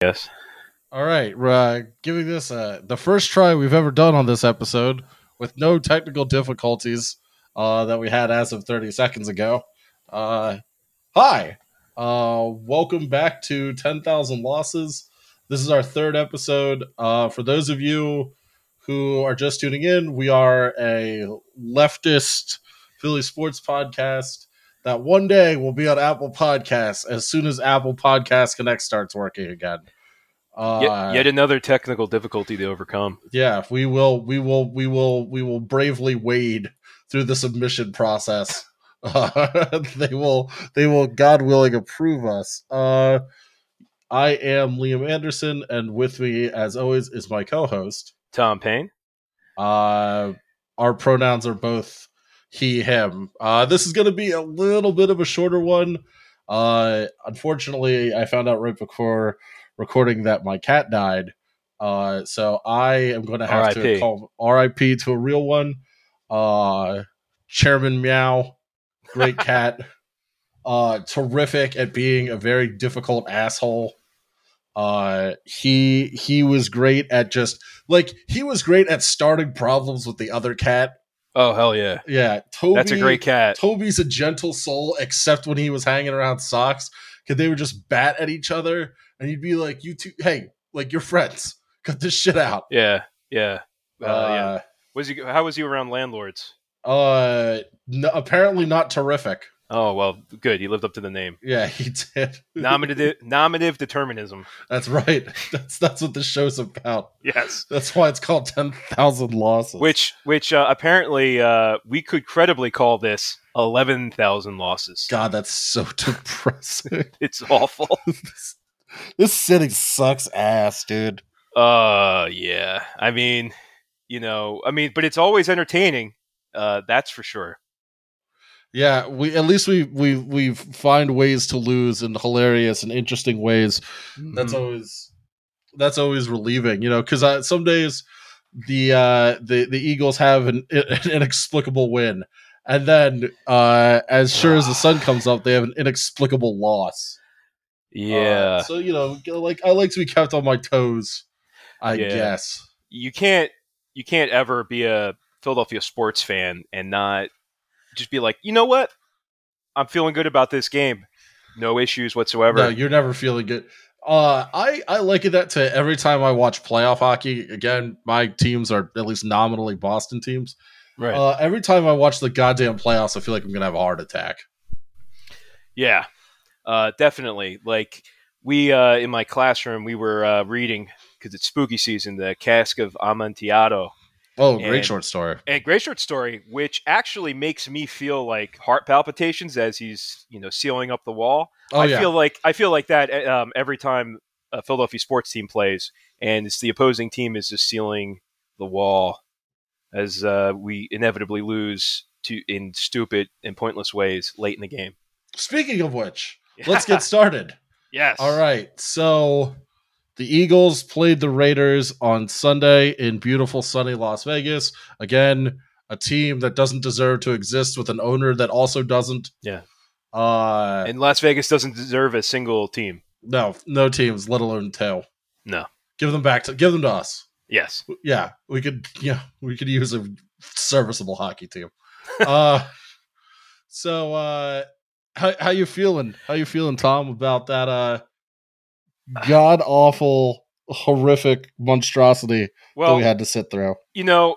Yes. All right, uh, giving this uh, the first try we've ever done on this episode with no technical difficulties uh, that we had as of 30 seconds ago. Uh, hi, uh, welcome back to 10,000 Losses. This is our third episode. Uh, for those of you who are just tuning in, we are a leftist Philly sports podcast that one day will be on Apple Podcasts as soon as Apple Podcast Connect starts working again. Uh, yet, yet another technical difficulty to overcome. yeah, we will, we will, we will, we will bravely wade through the submission process. Uh, they will, they will, God willing, approve us. Uh, I am Liam Anderson, and with me, as always, is my co-host. Tom Payne. Uh, our pronouns are both he, him. Uh, this is going to be a little bit of a shorter one. Uh, unfortunately, I found out right before recording that my cat died. Uh, so I am going to have to call RIP to a real one. Uh, Chairman Meow, great cat. uh, terrific at being a very difficult asshole. Uh, he he was great at just like he was great at starting problems with the other cat. Oh hell yeah, Yeah, Toby. that's a great cat. Toby's a gentle soul, except when he was hanging around socks, because they would just bat at each other, and he'd be like, "You two, hey, like you're friends, cut this shit out." Yeah, yeah. Uh, yeah. Uh, Was he? How was he around landlords? uh, no, apparently not terrific. Oh well, good. He lived up to the name. Yeah, he did. Nominative, nominative determinism. That's right. That's that's what the show's about. Yes. That's why it's called Ten Thousand Losses. Which, which uh, apparently uh, we could credibly call this eleven thousand losses. God, that's so depressing. It's awful. this, this city sucks ass, dude. Uh, yeah. I mean, you know, I mean, but it's always entertaining. Uh, that's for sure. Yeah, we at least we we we find ways to lose in hilarious and interesting ways. That's Mhm. always that's always relieving, you know, because uh, some days the uh the the Eagles have an, an inexplicable win, and then uh as sure as the sun comes up, they have an inexplicable loss. yeah. Uh, so you know, like I like to be kept on my toes. I Yeah. guess. you can't you can't ever be a Philadelphia sports fan and not just be like, you know what, I'm feeling good about this game, no issues whatsoever. No, you're never feeling good. Uh, I I liken that to every time I watch playoff hockey. Again, my teams are at least nominally Boston teams. right? Uh, every time I watch the goddamn playoffs, I feel like I'm gonna have a heart attack. yeah, uh, definitely. Like we uh, in my classroom, we were uh, reading because it's spooky season, the Cask of Amontillado, Oh, great And- short story. a great short story, which actually makes me feel like heart palpitations as he's you know sealing up the wall. Oh I yeah, feel like I feel like that um, every time a Philadelphia sports team plays, and it's the opposing team is just sealing the wall as uh, we inevitably lose to in stupid and pointless ways late in the game. Speaking of which, let's get started. yes. All right, so the Eagles played the Raiders on Sunday in beautiful sunny Las Vegas. Again, a team that doesn't deserve to exist with an owner that also doesn't. Yeah. Uh, And Las Vegas doesn't deserve a single team. no, no teams, let alone tail. No. Give them back to give them to us. Yes. Yeah, we could. Yeah, we could use a serviceable hockey team. uh, so uh, how how you feeling? How you feeling, Tom, about that uh god awful, horrific monstrosity that we had to sit through? you know,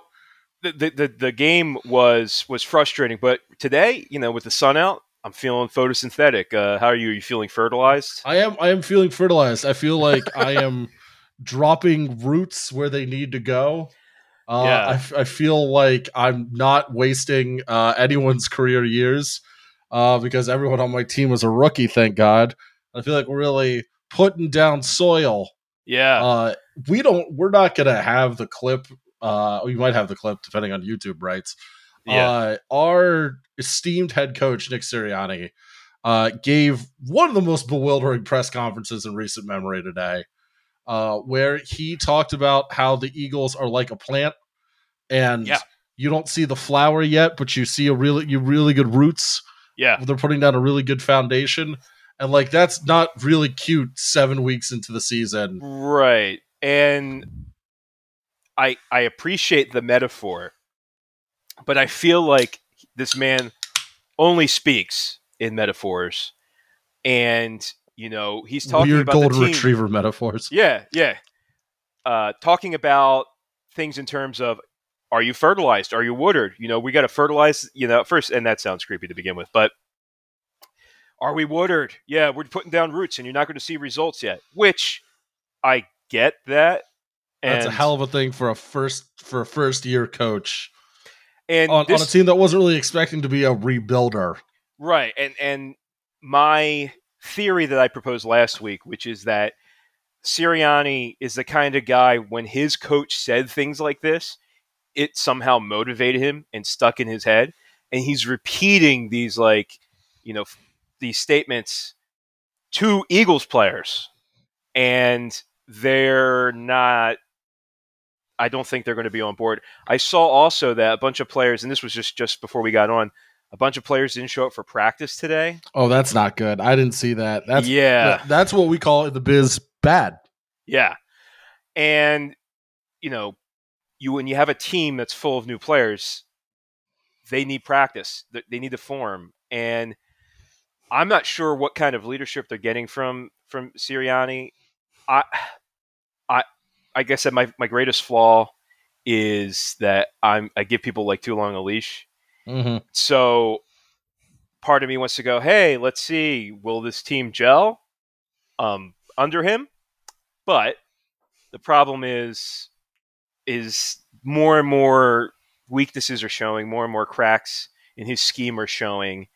the, the the the game was was frustrating, but today, you know, with the sun out, I'm feeling photosynthetic. Uh, how are you? Are you feeling fertilized? I am I am feeling fertilized. I feel like I am dropping roots where they need to go. Uh, Yeah. I, f- I feel like I'm not wasting uh, anyone's career years uh, because everyone on my team was a rookie. Thank God. I feel like we're really putting down soil. Yeah. Uh, we don't. We're not gonna have the clip. Uh, we might have the clip depending on YouTube rights. yeah. Uh, our esteemed head coach Nick Sirianni uh, gave one of the most bewildering press conferences in recent memory today, uh, where he talked about how the Eagles are like a plant, and Yeah. you don't see the flower yet, but you see a really you really good roots. yeah. They're putting down a really good foundation, and like that's not really cute. Seven weeks into the season, Right. And I I appreciate the metaphor, but I feel like this man only speaks in metaphors. And, you know, he's talking weird about golden the team. retriever metaphors. Yeah, yeah. Uh, talking about things in terms of are you fertilized? Are you watered? You know, we got to fertilize, you know, first, and that sounds creepy to begin with, but are we watered? Yeah, we're putting down roots and you're not going to see results yet, which I get that. That's a hell of a thing for a first for a first year coach and on, this, on a team that wasn't really expecting to be a rebuilder. Right. And and my theory that I proposed last week, which is that Sirianni is the kind of guy when his coach said things like this, it somehow motivated him and stuck in his head. And he's repeating these like, you know, these statements to Eagles players. And they're not I don't think they're going to be on board. I saw also that a bunch of players, and this was just just before we got on, a bunch of players didn't show up for practice today. Oh, that's not good. I didn't see that. That's yeah, that- that's what we call in the biz bad. yeah, and you know, you when you have a team that's full of new players, they need practice. They- They need to form, and I'm not sure what kind of leadership they're getting from from Sirianni. I, I, I guess that my my greatest flaw is that I'm I give people like too long a leash. Mm-hmm. So part of me wants to go, hey, let's see, will this team gel um, under him? But the problem is, is more and more weaknesses are showing, more and more cracks in his scheme are showing,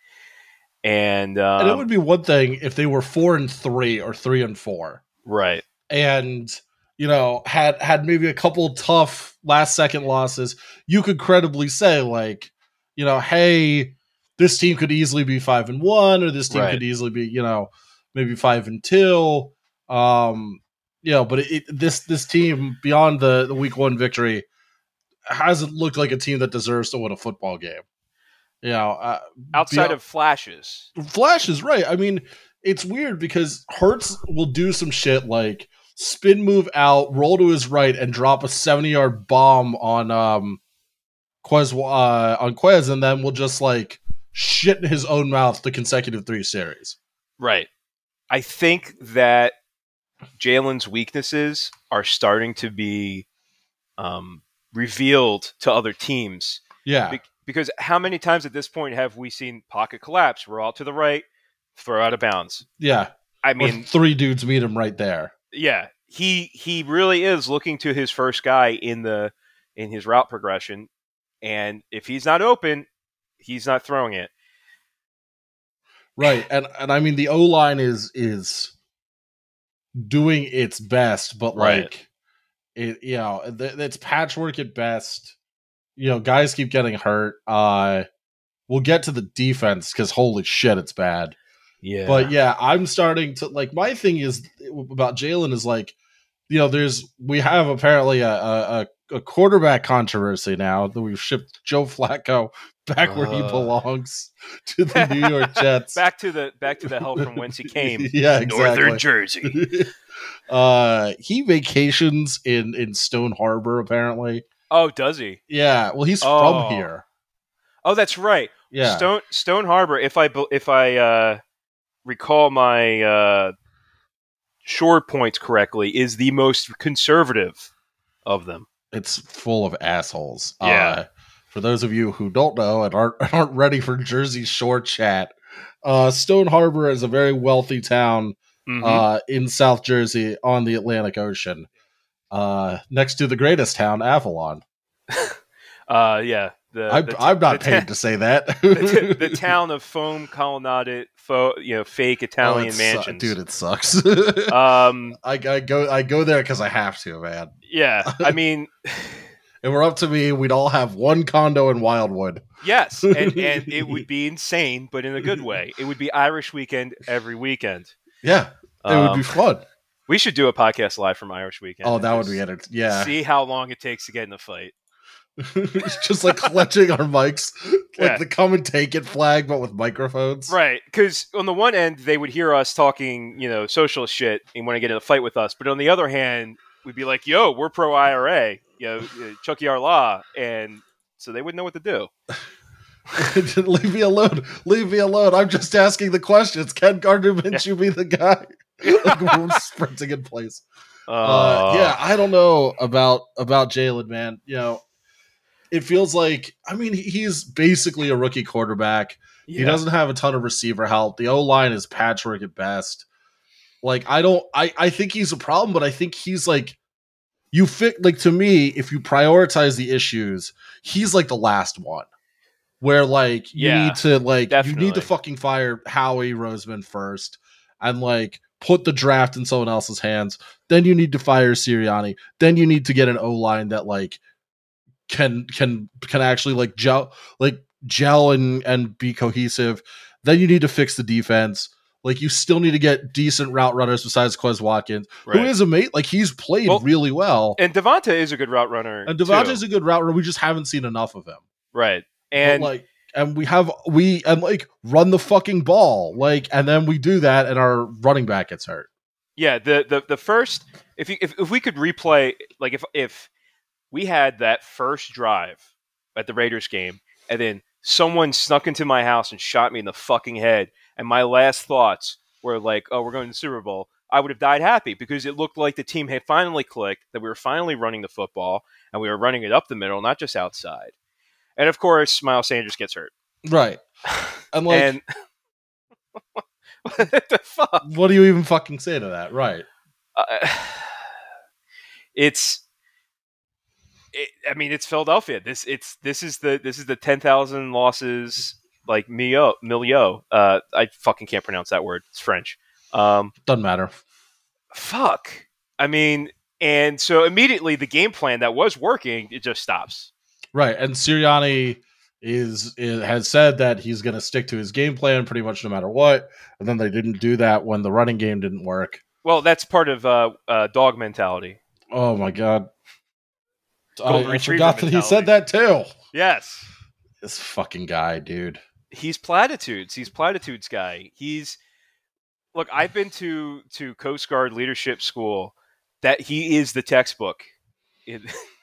and, um, and it would be one thing if they were four and three or three and four, right, and you know had had maybe a couple tough last second losses. You could credibly say like, you know, hey, this team could easily be five and one, or this team Right. could easily be you know maybe five and two. Um, you know, but it, it, this this team beyond the the week one victory hasn't looked like a team that deserves to win a football game. You know, uh, outside of flashes, flashes, right. I mean, it's weird because Hurts will do some shit like spin move out, roll to his right, and drop a seventy yard bomb on um Quez uh, on Quez, and then we'll just like shit in his own mouth the consecutive three series. right. I think that Jalen's weaknesses are starting to be um, revealed to other teams. Yeah, Be- because how many times at this point have we seen pocket collapse? We're all to the right, throw out of bounds. yeah. I mean, three dudes meet him right there. yeah, he he really is looking to his first guy in the in his route progression, and if he's not open, he's not throwing it. Right, and and I mean the O line is is doing its best, but Right. like it, you know, th- it's patchwork at best. You know, guys keep getting hurt. Uh, we'll get to the defense because holy shit, it's bad. Yeah, But yeah, I'm starting to like. My thing is about Jalen is like, you know, there's we have apparently a a, a a quarterback controversy now that we've shipped Joe Flacco back where he Uh. belongs to the New York Jets. back to the back to the hell from whence he came, yeah, exactly. Northern Jersey. uh he vacations in in Stone Harbor apparently. Oh, does he? Yeah, well he's Oh. from here. Oh, that's right. Yeah. Stone Stone Harbor. If I if I uh, recall my uh, shore points correctly, is the most conservative of them. it's full of assholes. Yeah. Uh, for those of you who don't know and aren't aren't ready for Jersey Shore chat, uh, Stone Harbor is a very wealthy town Mhm. uh, in South Jersey on the Atlantic Ocean, uh, next to the greatest town, Avalon. Uh, yeah. The, I'm, the, I'm not paid to say that. the, the town of foam colonnaded, fo- you know, fake Oh, Italian it su- mansions. dude. It sucks. um, I, I go I go there because I have to, man. yeah. I mean, it were up to me, we'd all have one condo in Wildwood. yes, and and it would be insane, but in a good way. It would be Irish weekend every weekend. Yeah, it would Um, be fun. We should do a podcast live from Irish weekend. Oh, that would be it. Yeah, See how long it takes to get in a fight. just like clutching our mics, like Yeah. the come and take it flag, but with microphones. Right, because on the one end they would hear us talking, you know, socialist shit and want to get in a fight with us, but on the other hand, we'd be like, "Yo, we're pro IRA, you know, uh, Chucky our law," and so they wouldn't know what to do. Leave me alone. Leave me alone. I'm just asking the questions. Can Gardner Minshew be the guy? like we're sprinting in place. Uh, yeah, I don't know about about Jalen, man. You know, it feels like I mean he's basically a rookie quarterback. He doesn't have a ton of receiver help. The O line is patchwork at best. Like I don't, I I think he's a problem, but I think he's like you fit like to me if you prioritize the issues, he's like the last one. Where like you Yeah, need to like you need to fucking fire Howie Roseman first and like put the draft in someone else's hands. Then you need to fire Sirianni. Then you need to get an O line that like can can can actually like gel like gel and and be cohesive. Then you need to fix the defense. Like you still need to get decent route runners besides Quez Watkins, Right. who is a mate. Like he's played Well, really well, and DeVonta is a good route runner, and too. DeVonta's a good route runner. We just haven't seen enough of him. right, But, and like, and we have we and like run the fucking ball, like, and then we do that, and our running back gets hurt. Yeah, the the the first if you, if if we could replay like if if we had that first drive at the Raiders game and then someone snuck into my house and shot me in the fucking head and my last thoughts were like, "Oh, we're going to the Super Bowl." I would have died happy because it looked like the team had finally clicked, that we were finally running the football and we were running it up the middle, not just outside. And of course, Miles Sanders gets hurt. Right. And like, and what the fuck? what do you even fucking say to that? Right. uh, it's it, I mean it's Philadelphia. This it's this is the this is the ten thousand losses like Mio Milio. Uh, I fucking can't pronounce that word. It's French. Um, Doesn't matter. fuck. I mean, and so immediately the game plan that was working it just stops. Right. And Sirianni is, is has said that he's going to stick to his game plan pretty much no matter what. And then they didn't do that when the running game didn't work. Well, that's part of uh, uh, dog mentality. Oh my god. I, I forgot that he said that too. Yes. This fucking guy, dude. he's platitudes. He's platitudes guy. He's look. I've been to to Coast Guard leadership school. That he is the textbook. It-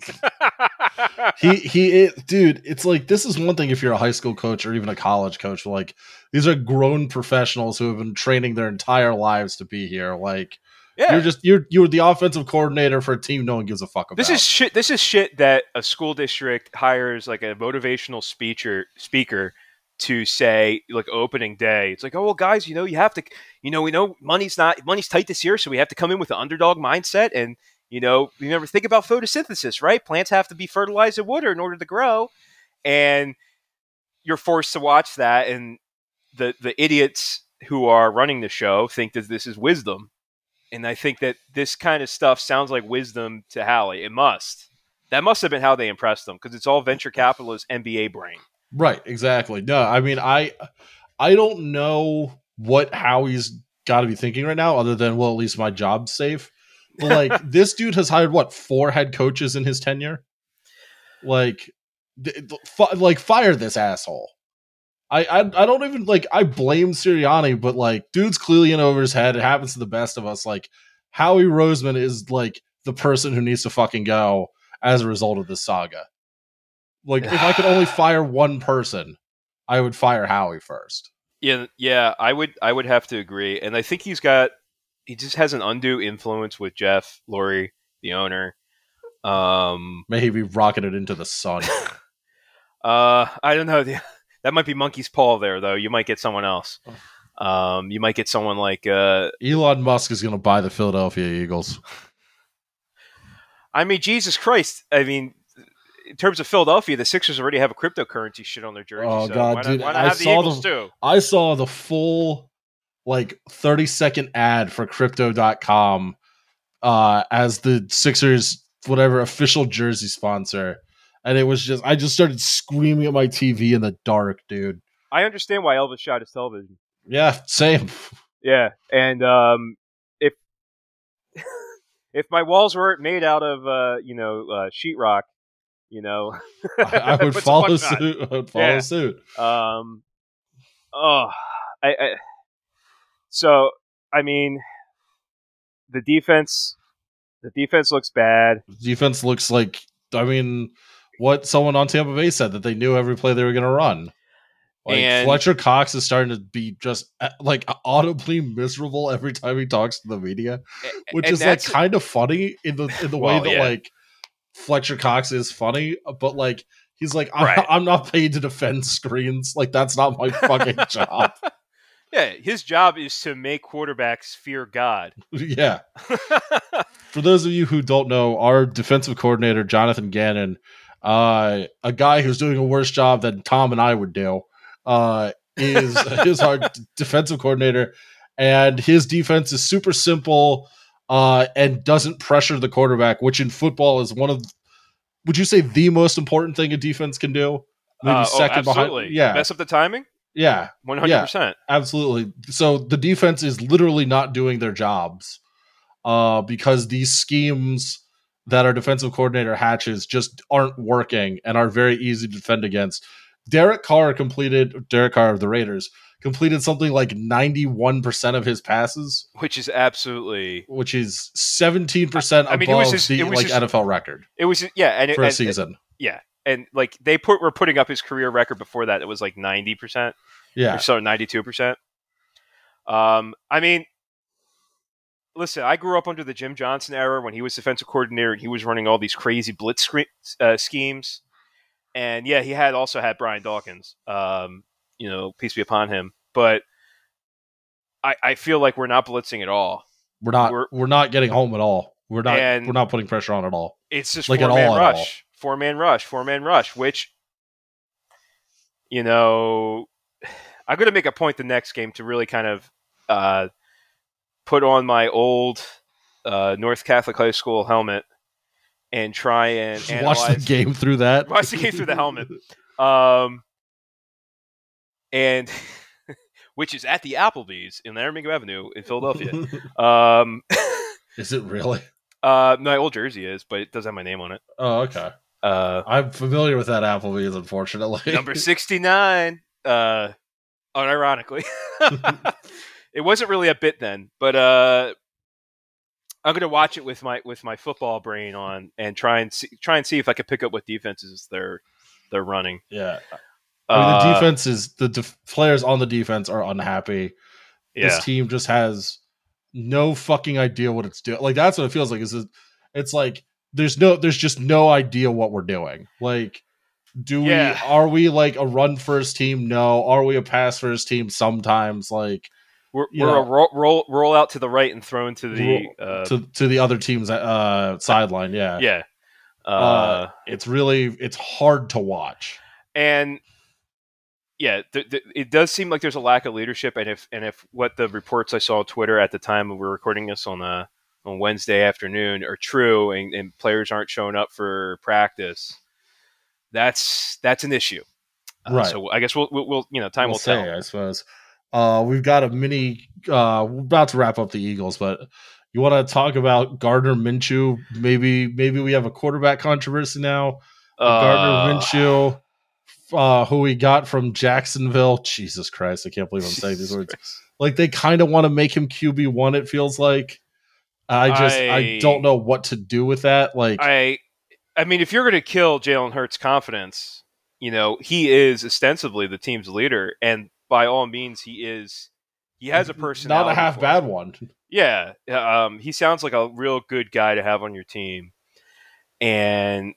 He he is, dude, it's like this is one thing if you're a high school coach or even a college coach, like these are grown professionals who have been training their entire lives to be here. Like yeah. you're just you're you're the offensive coordinator for a team no one gives a fuck about. this is shit. This is shit that a school district hires like a motivational speaker speaker to say like opening day. It's like, oh well, guys, you know, you have to, you know, we know money's not money's tight this year, so we have to come in with an underdog mindset and. You know, remember think about photosynthesis, right? Plants have to be fertilized in water in order to grow, and you're forced to watch that. And the the idiots who are running the show think that this is wisdom, and I think that this kind of stuff sounds like wisdom to Howie. It must. That must have been how they impressed them because it's all venture capitalist MBA brain. Right, exactly. No, I mean I I don't know what Howie's got to be thinking right now other than well at least my job's safe. Like this dude has hired what four head coaches in his tenure? Like th- like fire this asshole. I, I I don't even like I blame Sirianni, but like dude's clearly in over his head. It happens to the best of us. Like Howie Roseman is like the person who needs to fucking go as a result of this saga. Like if I could only fire one person, I would fire Howie first. Yeah, yeah, I would I would have to agree. And I think he's got he just has an undue influence with Jeff Lurie, the owner. Um May he be rocketed into the sun. uh I don't know. That might be monkey's paw there though. You might get someone else. Um you might get someone like uh Elon Musk is going to buy the Philadelphia Eagles. I mean Jesus Christ. I mean in terms of Philadelphia, the Sixers already have a cryptocurrency shit on their jersey. Oh, so God, why not, dude, why not I have the saw Eagles the- too? I saw the full like 30 second ad for crypto.com uh as the Sixers whatever official jersey sponsor and it was just I just started screaming at my TV in the dark, dude. I understand why Elvis shot his television. Yeah, same. Yeah, and um, if if my walls weren't made out of uh, you know uh, sheetrock, You know, I, I would follow suit. I would follow Yeah. suit. Um, oh, I, I. So I mean, the defense, the defense looks bad. Defense looks like I mean what someone on Tampa Bay said that they knew every play they were going to run. Like And- Fletcher Cox is starting to be just uh, like audibly miserable every time he talks to the media, which is like kind of funny in the in the way that yeah. like Fletcher Cox is funny, but like he's like I'm, Right. I'm not paid to defend screens. Like that's not my fucking job. Yeah, his job is to make quarterbacks fear God. yeah. For those of you who don't know, our defensive coordinator Jonathan Gannon, uh, a guy who's doing a worse job than Tom and I would do, uh, is is our d- defensive coordinator, and his defense is super simple uh, and doesn't pressure the quarterback, which in football is one of, would you say, the most important thing a defense can do? Maybe Uh, oh, second absolutely. behind. Yeah, Mess up the timing? Yeah. 100%. Absolutely. So the defense is literally not doing their jobs uh, because these schemes that our defensive coordinator hatches just aren't working and are very easy to defend against. Derek Carr completed, Derek Carr of the Raiders, completed something like 91% of his passes, Which is absolutely. which is 17% I- I mean, it above was just- the it was like just- NFL record It was, yeah. And, it, for a and, season. And like they put were putting up his career record before that. It was like 90%. Yeah. or so 92%. Um, I mean, listen, I grew up under the Jim Johnson era when he was defensive coordinator and he was running all these crazy blitz uh, schemes. And yeah, he had also had Brian Dawkins, um, you know, peace be upon him. But I, I feel like we're not blitzing at all. We're not We're- we're, not getting home at all. We're not we're not putting pressure on at all. It's just Like four man all, at all. rush, four man rush, four man rush. Which, you know, I'm going to make a point the next game to really kind of uh, put on my old uh, North Catholic High School helmet and try and Just watch the game through that. Watch the game through the helmet. Um, and which is at the Applebee's in Aramingo Avenue in Philadelphia. um, Is it really? uh, my old jersey is, but it does have my name on it. Oh, okay. Uh, I'm familiar with that Applebee's, unfortunately. number 69 uh unironically it wasn't really a bit then but uh i'm gonna watch it with my with my football brain on and try and see try and see if i can pick up what defenses they're they're running yeah. I mean, the Uh, defense is the def- players on the defense are unhappy. yeah This team just has no fucking idea what it's doing. Like that's what it feels like. Is it- it's like there's no there's just no idea what we're doing. Like, do Yeah. we are we like a run first team? No. Are we a pass first team? Sometimes like we're, we're know. a roll, roll roll out to the right and thrown to the uh to to the other team's uh sideline. Yeah. yeah uh, Uh, it's really it's hard to watch. and yeah, th- th- it does seem like there's a lack of leadership, and if and if what the reports I saw on Twitter at the time we were recording this on uh, on Wednesday afternoon are true, and, and players aren't showing up for practice, that's that's an issue. Uh, Right. So I guess we'll, we'll, we'll you know time we'll will say, tell. I suppose. Uh, we've got a mini. Uh, we're about to wrap up the Eagles, but you want to talk about Gardner Minshew? Maybe, maybe we have a quarterback controversy now. Gardner Uh, Minshew, uh, who we got from Jacksonville. Jesus Christ, I can't believe I'm saying these words. Christ. Like they kind of want to make him QB one. It feels like. I just, I, I- don't know what to do with that. Like, I, I mean, if you're going to kill Jalen Hurts' confidence, you know he is ostensibly the team's leader, and by all means, he is. He has a personality. not a half bad one. Yeah, um, he sounds like a real good guy to have on your team, and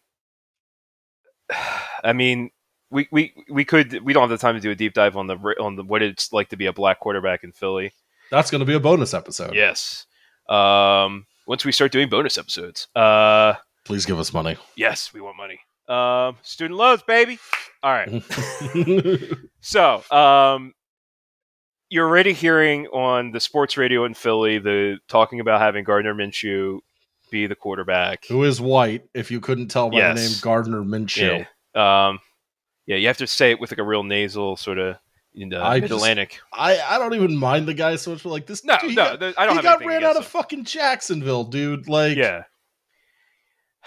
I mean, we, we we could we don't have the time to do a deep dive on the on the what it's like to be a black quarterback in Philly. That's going to be a bonus episode. Yes, um, once we start doing bonus episodes, uh, Please give us money. yes, we want money. Um, student loans, baby. All right. So, um, you're already hearing on the sports radio in Philly the talking about having Gardner Minshew be the quarterback. Who is white? If you couldn't tell by the name Gardner Minshew. Yeah. Um, yeah, you have to say it with like a real nasal sort of in the I Atlantic. I, I don't even mind the guy so much. But like this, No, dude, he no, got, I don't he got ran out against of fucking Jacksonville, dude. Like. Yeah.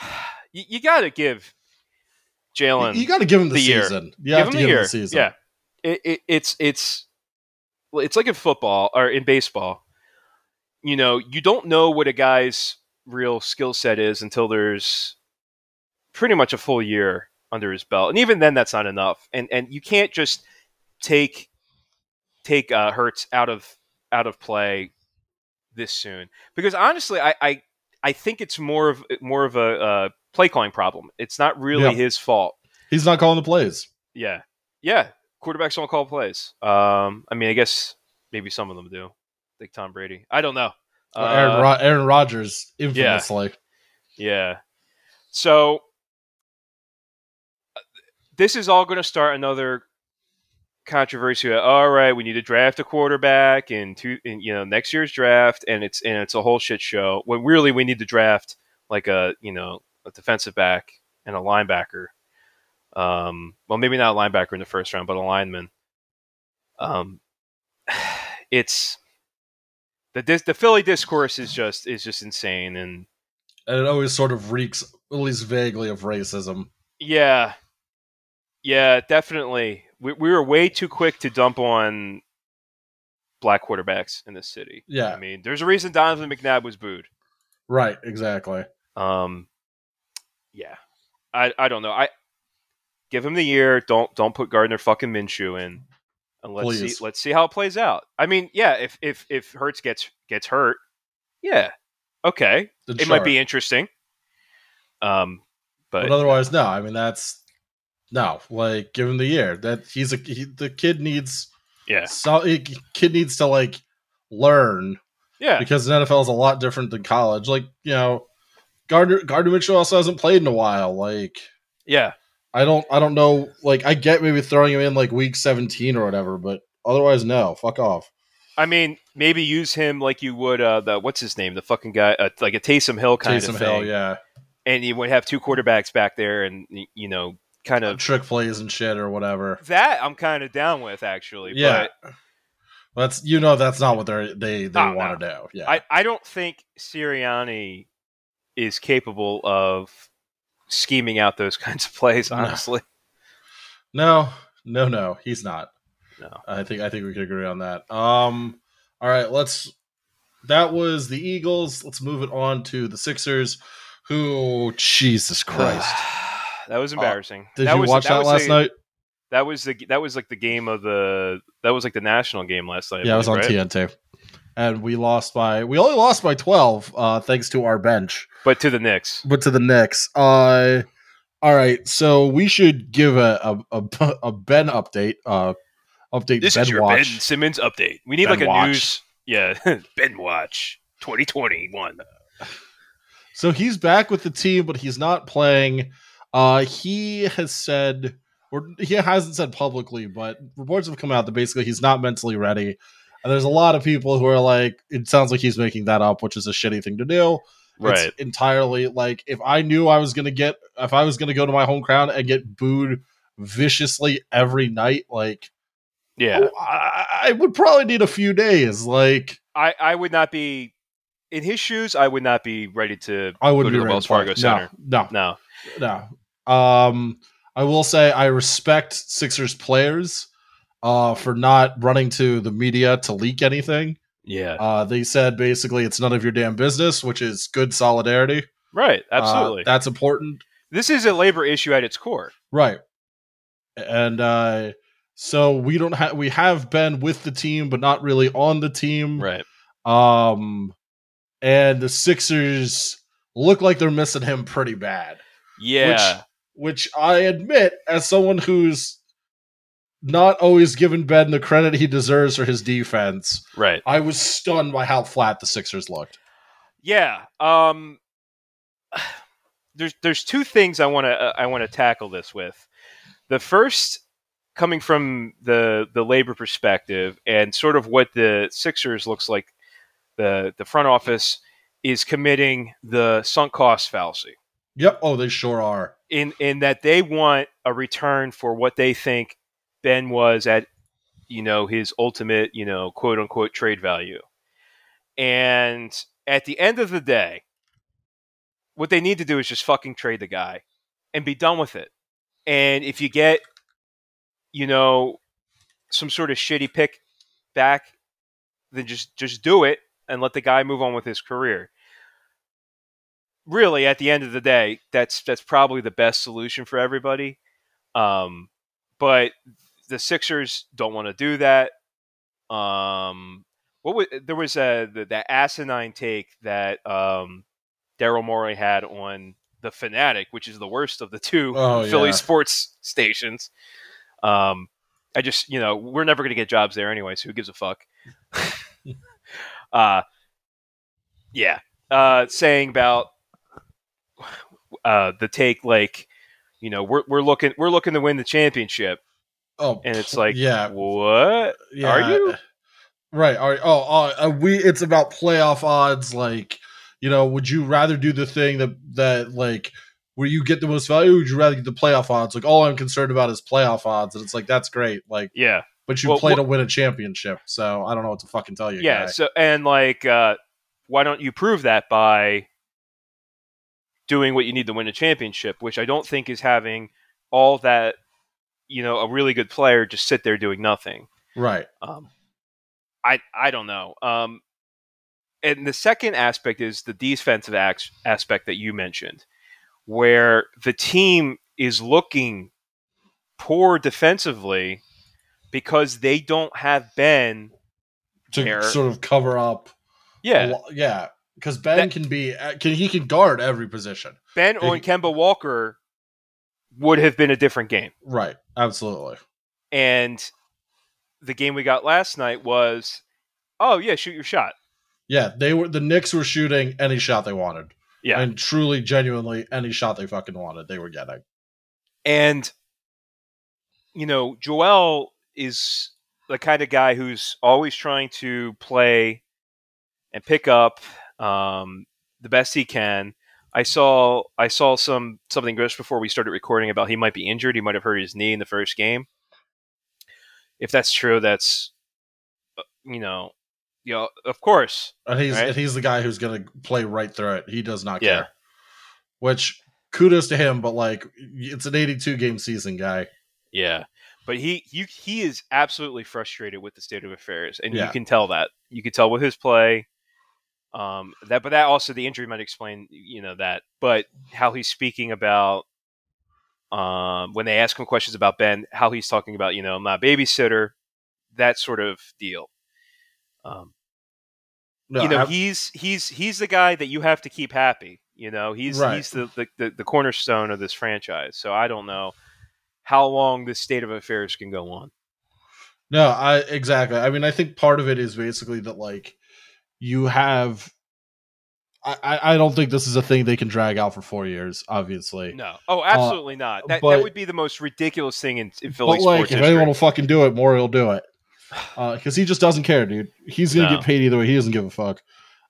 You, you got to give. Jalen. You got to give him the, the year. season. You give have him give year. him the season. Yeah, it, it, it's it's it's like in football or in baseball. You know, you don't know what a guy's real skill set is until there's pretty much a full year under his belt, and even then, that's not enough. And and you can't just take take uh, Hurts out of out of play this soon because honestly, I I, I think it's more of more of a uh, play calling problem. It's not really Yeah. his fault. He's not calling the plays. Yeah, yeah. Quarterbacks don't call plays. Um, I mean, I guess maybe some of them do, like Tom Brady. I don't know. Aaron, Uh, Ro- Aaron Rodgers, infamously. Yeah. So uh, this is all going to start another controversy. All right, we need to draft a quarterback in two, in you know, next year's draft, and it's and it's a whole shit show. When really we need to draft like a you know a defensive back and a linebacker. Um, well, maybe not a linebacker in the first round, but a lineman. Um, it's the dis- the Philly discourse is just is just insane, and And it always sort of reeks, at least vaguely, of racism. Yeah, yeah, definitely. We, we were way too quick to dump on black quarterbacks in this city. Yeah. I mean, there's a reason Donovan McNabb was booed. Right, exactly. Um, yeah, I I don't know. I give him the year. Don't don't put Gardner fucking Minshew in. And let's Please. see let's see how it plays out. I mean, yeah, if if if Hurts gets gets hurt, yeah, okay, it might be interesting. Um, but, But otherwise, no. I mean, that's no. Like, give him the year. That he's a he, the kid needs. yeah, So, he- kid needs to like learn yeah, because the NFL is a lot different than college. Like, you know, Gardner Gardner Minshew also hasn't played in a while. Like, yeah. I don't I don't know. Like, I get maybe throwing him in like week seventeen or whatever, but otherwise, no. Fuck off. I mean, maybe use him like you would uh, the what's his name, the fucking guy, uh, like a Taysom Hill kind Taysom of thing, Hill, yeah, and you would have two quarterbacks back there, and you know, kind of trick plays and shit or whatever. that I'm kind of down with actually. Yeah, but that's you know that's not what they they they No, want to do. Yeah, I I don't think Sirianni is capable of scheming out those kinds of plays. Honestly, No, no, no, he's not. No. I think I think we could agree on that. Um, all right, let's. That was the Eagles. Let's move it on to the Sixers. Who, Jesus Christ! that was embarrassing. Did that you was, watch that, was last the- night? That was the that was like the game of the that was like the national game last night. I Yeah, it was on right? TNT, and we lost by we only lost by twelve, uh, thanks to our bench. but to the Knicks. But to the Knicks. Uh, all right, so we should give a a, a, a Ben update. Uh, update This Ben is your watch. Ben Simmons update. We need Ben like a Watch. news. Yeah, Ben Watch 2021. So he's back with the team, but he's not playing. Uh, he has said, or he hasn't said publicly, but reports have come out that basically he's not mentally ready. And there's a lot of people who are like, it sounds like he's making that up, which is a shitty thing to do. Right. It's entirely like if I knew I was gonna get, if I was gonna go to my home crowd and get booed viciously every night, like Yeah. oh, I, I would probably need a few days. Like I, I would not be in his shoes. I would not be ready to I wouldn't go be to the Wells. Fargo Center. No, no, No. No. Um, I will say I respect Sixers players uh, for not running to the media to leak anything. Yeah. Uh, they said basically it's none of your damn business, which is good solidarity. right. Uh, Absolutely. that's important. this is a labor issue at its core. Right. And uh, so we don't have we have been with the team, but not really on the team. Right. Um, and the Sixers look like they're missing him pretty bad. Yeah. Which I admit, as someone who's not always given Ben the credit he deserves for his defense, right. I was stunned by how flat the Sixers looked. Yeah. Um. There's there's two things I want to uh, I want to tackle this with. The first coming from the the labor perspective and sort of what the Sixers looks like the the front office is committing the sunk cost fallacy Yep. Oh, they sure are. in in that they want a return for what they think Ben was at you know his ultimate you know quote unquote trade value. And at the end of the day, what they need to do is just fucking trade the guy and be done with it. and if you get, you know, some sort of shitty pick back, then just just do it and let the guy move on with his career. Really, at the end of the day, that's that's probably the best solution for everybody. Um, but the Sixers don't want to do that. Um, what was, there was a the, that asinine take that um, Daryl Morey had on the Fanatic, which is the worst of the two Oh, Philly yeah. sports stations. Um, I just you know we're never going to get jobs there anyway, so who gives a fuck? uh, yeah, uh, saying about uh, the take like you know we're we're looking we're looking to win the championship, Oh, and it's like yeah, what yeah. are you? Right. Are oh, oh uh, we it's about playoff odds like you know, would you rather do the thing that that like where you get the most value would you rather get the playoff odds? Like all I'm concerned about is playoff odds and it's like that's great. Like Yeah, but you Well, play what- to win a championship. So I don't know what to fucking tell you. yeah. guy. So and like uh, why don't you prove that by doing what you need to win a championship, which I don't think is having all that you know a really good player just sit there doing nothing. Right. Um, I I don't know. Um, and the second aspect is the defensive aspect that you mentioned, where the team is looking poor defensively because they don't have Ben. To There- sort of cover up Yeah, yeah. Because Ben That- can be uh, can he can guard every position. Ben or Kemba Walker would have been a different game. Right. Absolutely. And the game we got last night was, oh yeah, shoot your shot. Yeah, they were the Knicks were shooting any shot they wanted. Yeah, And truly, genuinely, any shot they fucking wanted, they were getting. And you know, Joel is the kind of guy who's always trying to play and pick up um, the best he can. I saw I saw some something just before we started recording about he might be injured. He might have hurt his knee in the first game. If that's true, that's uh, you know, you know, of course, And he's Right. and he's the guy who's gonna play right through it. He does not Yeah. care. Which kudos to him, but like it's an 82 game season guy. Yeah, but he you, he is absolutely frustrated with the state of affairs, and Yeah. you can tell that. You can tell with his play. Um, that, but that also the injury might explain, you know, that. But how he's speaking about, um, when they ask him questions about Ben, how he's talking about, you know, my babysitter, that sort of deal. Um, No, you know, I- he's he's he's the guy that you have to keep happy. You know, he's Right. he's the, the, the, the cornerstone of this franchise. So I don't know how long this state of affairs can go on. no, I exactly. I mean, I think part of it is basically that like you have. I, I don't think this is a thing they can drag out for four years. Obviously, No, oh, absolutely not. That Uh, but- that would be the most ridiculous thing in, in Philly but like sports if history. anyone will fucking do it, Morey will do it. Because he just doesn't care, dude. He's gonna No. get paid either way. He doesn't give a fuck.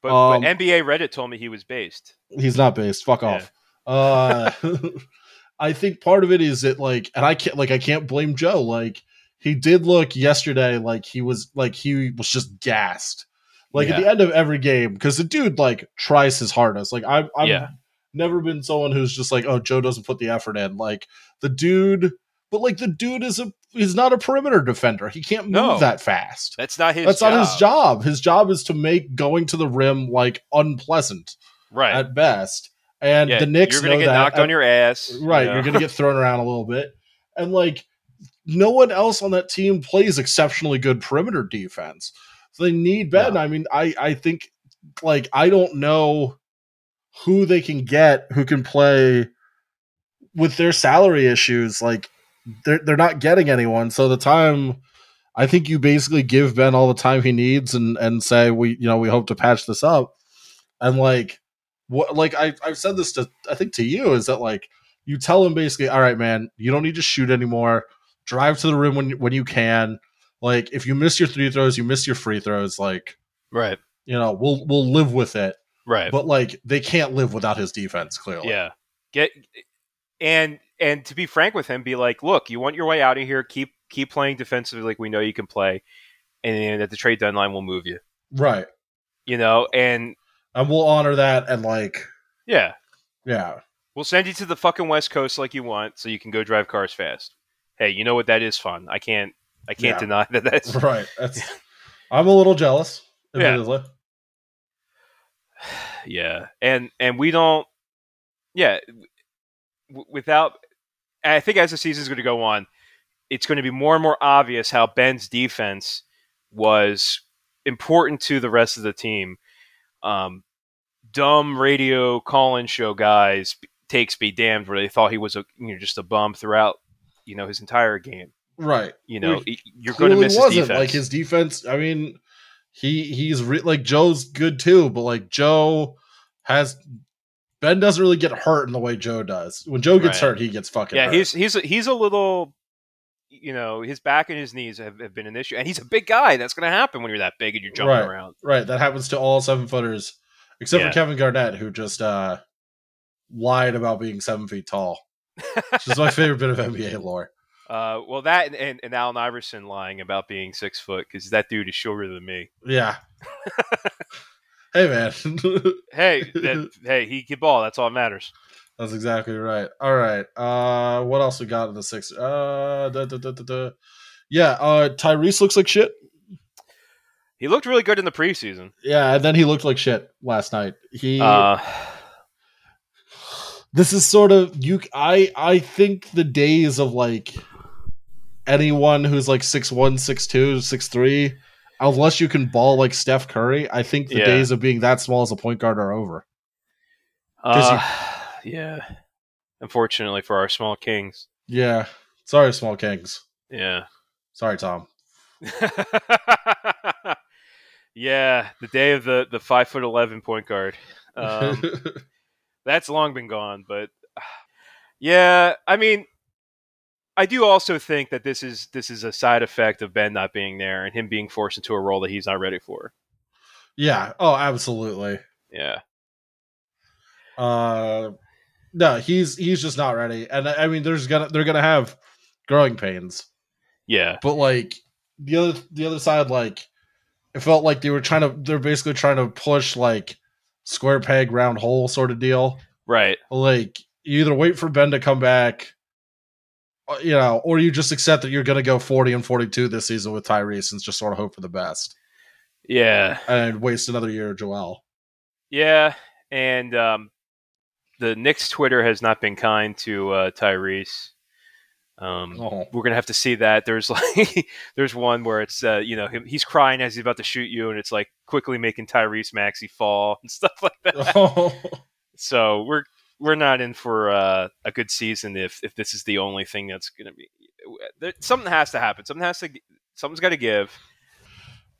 but, um, but NBA Reddit told me he was based. He's not based. Fuck Yeah. off. Uh, I think part of it is that like, and I can't like I can't blame Joe. Like he did look yesterday like he was like he was just gassed. Like at the end of every game, because the dude like tries his hardest. Like I've, I've Yeah. never been someone who's just like, oh, Joe doesn't put the effort in. Like the dude, but like the dude is a he's not a perimeter defender. He can't move No. that fast. That's not his. That's job. not his job. His job is to make going to the rim like unpleasant right? at best. And yeah, the Knicks you're gonna get that. knocked on your ass, you right, know? you're going to get thrown around a little bit. And like no one else on that team plays exceptionally good perimeter defense. So they need Ben. I mean, I I think like I don't know who they can get who can play with their salary issues like they're they're not getting anyone. So the time I think you basically give Ben all the time he needs and and say we you know we hope to patch this up. And like what like I I've said this to I think to you is that like you tell him basically all right man you don't need to shoot anymore drive to the rim when when you can like if you miss your three throws you miss your free throws like right, you know we'll we'll live with it right. but like they can't live without his defense clearly Yeah. Get and and to be frank with him, be like, look, you want your way out of here. Keep keep playing defensively like we know you can play, and at the trade deadline we'll move you. right You know, and and we'll honor that and like yeah, yeah We'll send you to the fucking West Coast like you want, so you can go drive cars fast. Hey, you know what? That is fun. I can't. I can't Yeah. deny that. That's Right. That's. I'm a little jealous. Yeah. Admittedly. yeah, and and we don't. Yeah, w- without. I think as the season's going to go on, it's going to be more and more obvious how Ben's defense was important to the rest of the team. Um, dumb radio call-in show guys takes be damned where they thought he was a you know just a bum throughout you know his entire game. Right. You know, you're going to miss his wasn't defense. like his defense. I mean, he he's re- like Joe's good too, but like Joe has Ben doesn't really get hurt in the way Joe does. When Joe gets Right. hurt, he gets fucking yeah, hurt. he's he's a, he's a little, you know, his back and his knees have, have been an issue, and he's a big guy. That's going to happen when you're that big and you're jumping Right. around. right. That happens to all seven footers, except Yeah. for Kevin Garnett, who just uh lied about being seven feet tall. Which is my favorite bit of NBA lore. Uh, well, that and, and, and Allen Iverson lying about being six foot because that dude is shorter than me. Yeah. hey man. Hey, that, hey, he can ball. That's all that matters. That's exactly right. All right. Uh what else we got in the six? Uh da, da, da, da, da. Yeah, uh Tyrese looks like shit. He looked really good in the preseason. Yeah, and then he looked like shit last night. He Uh, this is sort of you I I think the days of like anyone who's like 6'1, 6'2, 6'3, unless you can ball like Steph Curry, I think the Yeah. days of being that small as a point guard are over. 'Cause you- uh, yeah. Unfortunately for our small kings. Yeah. Sorry, small kings. Yeah. Sorry, Tom. yeah, the day of the the five foot eleven point guard. Um, that's long been gone, but yeah, I mean, I do also think that this is this is a side effect of Ben not being there and him being forced into a role that he's not ready for. yeah. Oh, absolutely. Yeah, Uh, no, he's he's just not ready, and I I mean, there's gonna they're gonna have growing pains, yeah, but like the other the other side, like it felt like they were trying to they're basically trying to push like square peg round hole sort of deal. right. Like you either wait for Ben to come back, you know, or you just accept that you're gonna go forty and forty two this season with Tyrese and just sort of hope for the best Yeah, and waste another year of Joel. yeah, and um, the Knicks Twitter has not been kind to uh, Tyrese. Um, Oh. we're gonna have to see that. There's like there's one where it's uh, you know him, he's crying as he's about to shoot you, and it's like quickly making Tyrese Maxey fall and stuff like that. so we're we're not in for uh, a good season if if this is the only thing that's gonna be. There, something has to happen. Something has to. Something's got to give.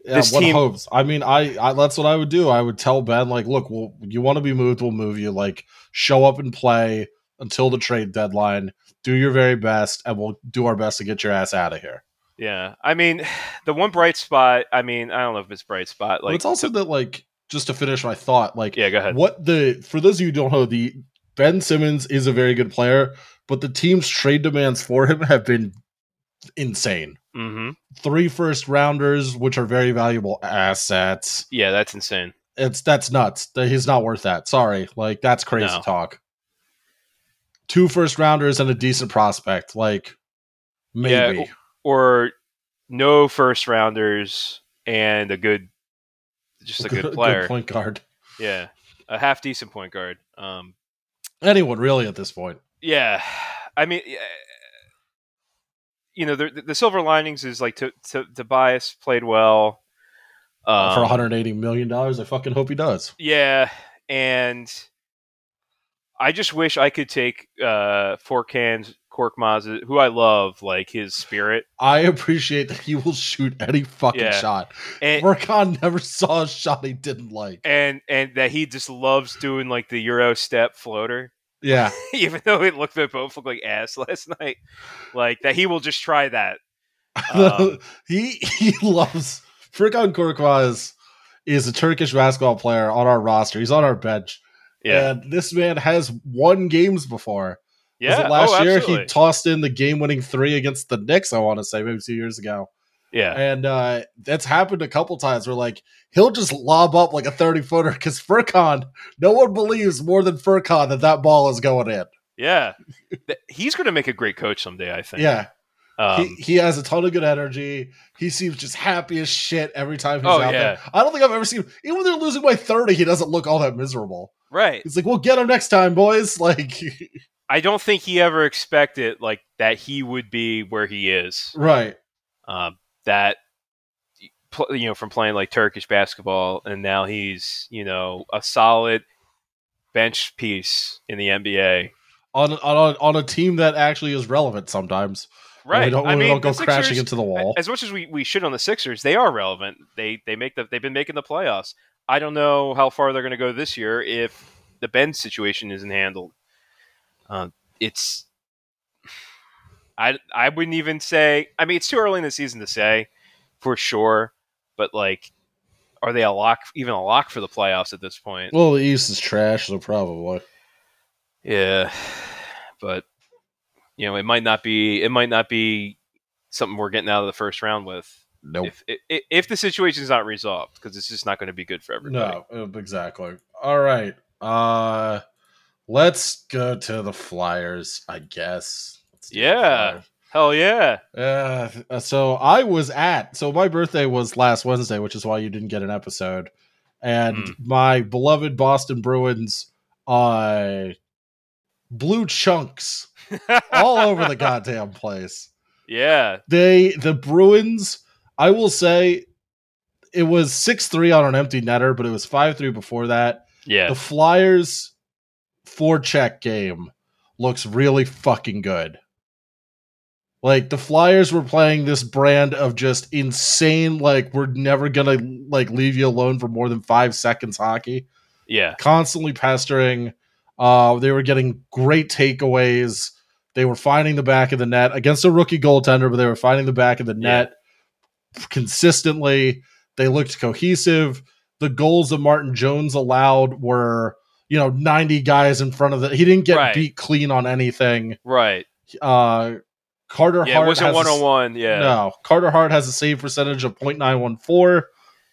Yeah, This what team- hopes? I mean, I, I that's what I would do. I would tell Ben like, look, well, you want to be moved, we'll move you. Like, show up and play until the trade deadline. Do your very best, and we'll do our best to get your ass out of here. Yeah, I mean, the one bright spot. I mean, I don't know if it's bright spot. but Like it's also that like just to finish my thought, like yeah, go ahead. what the for those of you who don't know, the Ben Simmons is a very good player, but the team's trade demands for him have been insane. hmm Three first rounders, which are very valuable assets. Yeah, that's insane. It's that's nuts. He's not worth that. Sorry, like that's crazy No. talk. Two first rounders and a decent prospect, like maybe. Yeah, or no first rounders and a good, just a good player. point guard. yeah, a half decent point guard. Um, Anyone really at this point? yeah, I mean, you know, the, the silver linings is like to, to, Tobias played well um, For 180 million dollars, I fucking hope he does. Yeah, and I just wish I could take uh, Furkan's Korkmaz, who I love, like his spirit, I appreciate that he will shoot any fucking Yeah. shot. and Furkan never saw a shot he didn't like. and and that he just loves doing like the Euro step floater, Yeah, even though it looked they both looked like ass last night. Like that, he will just try that. Um, he he loves Furkan Korkmaz is a Turkish basketball player on our roster. He's on our bench. Yeah, And this man has won games before. Yeah. last oh, year absolutely. he tossed in the game winning three against the Knicks, I want to say, maybe two years ago. Yeah. And uh, that's happened a couple times where like he'll just lob up like a 30 footer because Furkan, no one believes more than Furkan that that ball is going in. Yeah. He's going to make a great coach someday, I think. Yeah. Um, he, he has a ton of good energy. He seems just happy as shit every time he's Oh, out yeah. there. I don't think I've ever seen even when they're losing by 30, he doesn't look all that miserable. right. He's like, we'll get him next time, boys. Like, I don't think he ever expected like that he would be where he is. right. Um, that you know from playing like Turkish basketball, and now he's you know a solid bench piece in the NBA. On, on, a, on a team that actually is relevant sometimes. Right. We don't, I we mean, don't go the crashing into the wall. As much as we, we shit on the Sixers, they are relevant. They they make the they've been making the playoffs. I don't know how far they're going to go this year if the Ben situation isn't handled. Uh, it's I I wouldn't even say. I mean, it's too early in the season to say for sure, but like, are they a lock? Even a lock for the playoffs at this point? well, the East is trash, so probably. Yeah, but you know, it might not be. It might not be something we're getting out of the first round with. Nope. If if, if the situation is not resolved, because it's just not going to be good for everybody. No, uh, exactly. All right. Uh let's go to the Flyers, I guess. Let's do the Yeah. Hell yeah! Uh, so I was at so my birthday was last Wednesday, which is why you didn't get an episode. And Hmm. my beloved Boston Bruins uh blew chunks all over the goddamn place. yeah, They the Bruins, I will say it was 6-3 on an empty netter, but it was 5-3 before that. yeah, The Flyers forecheck game looks really fucking good. Like the Flyers were playing this brand of just insane, like we're never gonna like leave you alone for more than five seconds hockey. yeah, Constantly pestering. Uh, they were getting great takeaways. They were finding the back of the net against a rookie goaltender, but they were finding the back of the Yeah. net consistently. They looked cohesive. The goals that Martin Jones allowed were, you know, 90 guys in front of the. He didn't get Right. beat clean on anything. right. Uh, Carter Yeah, Hart it wasn't a- one on one. Yeah, No, Carter Hart has a save percentage of .914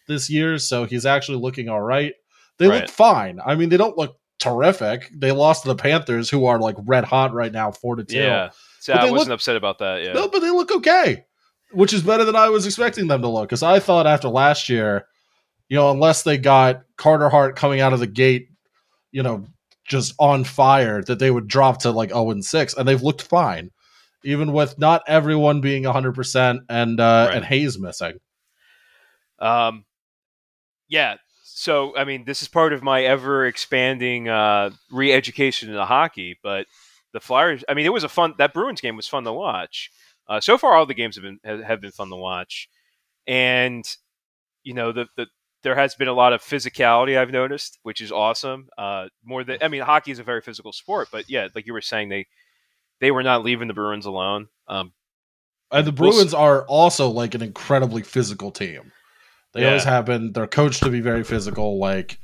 this year, so he's actually looking all right. They look fine. I mean, they don't look terrific. They lost to the Panthers, who are like red hot right now, four to two. yeah. So I wasn't look- upset about that. Yeah, No, but they look okay, which is better than I was expecting them to look. Because I thought after last year, you know, unless they got Carter Hart coming out of the gate, you know, just on fire, that they would drop to like 0 and 6, and they've looked fine, even with not everyone being 100% and uh, Right. and Hayes missing. Um, yeah. So, I mean, this is part of my ever expanding uh, re education into hockey. But the Flyers, I mean, it was a fun, that Bruins game was fun to watch. Uh, so far, all the games have been, have been fun to watch. And, you know, the, the, there has been a lot of physicality I've noticed, which is awesome. Uh, more than, I mean, hockey is a very physical sport, but yeah, like you were saying, they, they were not leaving the Bruins alone. Um, And the We'll Bruins are also like an incredibly physical team. They Yeah. always have been. They're coached to be very physical. Like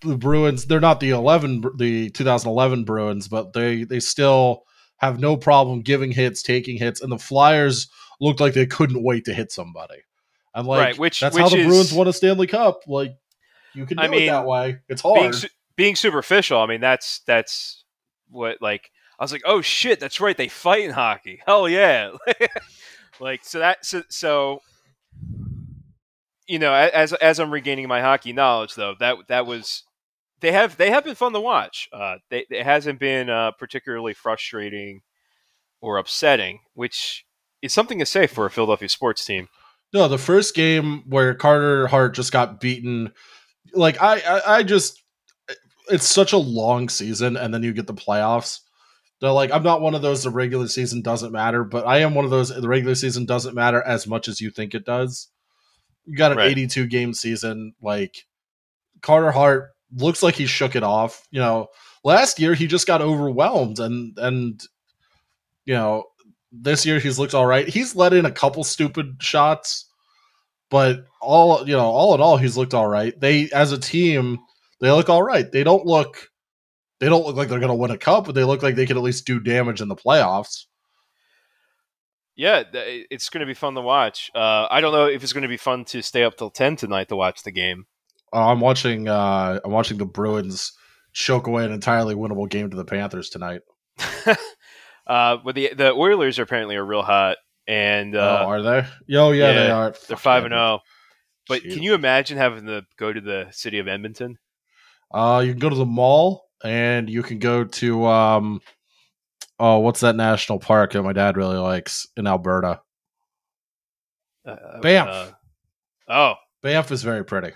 the Bruins, they're not the eleven, the 2011 Bruins, but they they still have no problem giving hits, taking hits, and the Flyers looked like they couldn't wait to hit somebody. And like Right, which- that's which how the is- Bruins won a Stanley Cup. Like you can do I it that way. It's being hard. su- being superficial. I mean, that's that's what like I was like, oh shit, that's right, they fight in hockey. Hell yeah, like so that so, so you know as as I'm regaining my hockey knowledge though that that was they have they have been fun to watch. Uh, they, it hasn't been uh, particularly frustrating or upsetting, which is something to say for a Philadelphia sports team. No, the first game where Carter Hart just got beaten, like I, I, I just, it's such a long season, and then you get the playoffs. They're like, I'm not one of those. The regular season doesn't matter, but I am one of those. The regular season doesn't matter as much as you think it does. You got an Right. 82 game season. Like Carter Hart looks like he shook it off. You know, last year he just got overwhelmed, and and you know this year he's looked all right. He's let in a couple stupid shots, but all you know, all in all, he's looked all right. They as a team, they look all right. They don't look they don't look like they're gonna win a cup, but they look like they can at least do damage in the playoffs. Yeah, it's going to be fun to watch. Uh, I don't know if it's going to be fun to stay up till ten tonight to watch the game. Uh, I'm watching. Uh, I'm watching the Bruins choke away an entirely winnable game to the Panthers tonight. uh, but the the Oilers apparently are real hot, and uh, oh, are they? Oh, yeah, they yeah, are. they're five and zero. But Shoot. can you imagine having to go to the city of Edmonton? Uh, you can go to the mall and you can go to um, oh, what's that national park that my dad really likes in Alberta? Uh, Banff. uh, oh, Banff is very pretty.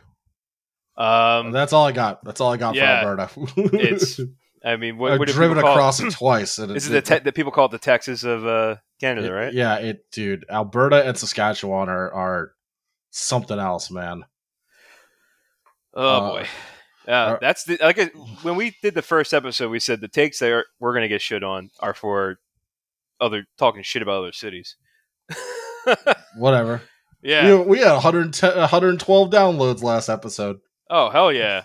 um, That's all I got. That's all I got yeah, for Alberta. it's- I mean, what, what driven across it twice. And This is it- the te- that people call it the Texas of uh, Canada, it- right? Yeah, it, dude. Alberta and Saskatchewan are are something else, man. Oh Uh, boy, yeah. are- that's the like when we did the first episode, we said the takes there we're gonna get shit on are for other talking shit about other cities. Whatever. yeah. We, we had 110, 112 downloads last episode. Oh hell yeah.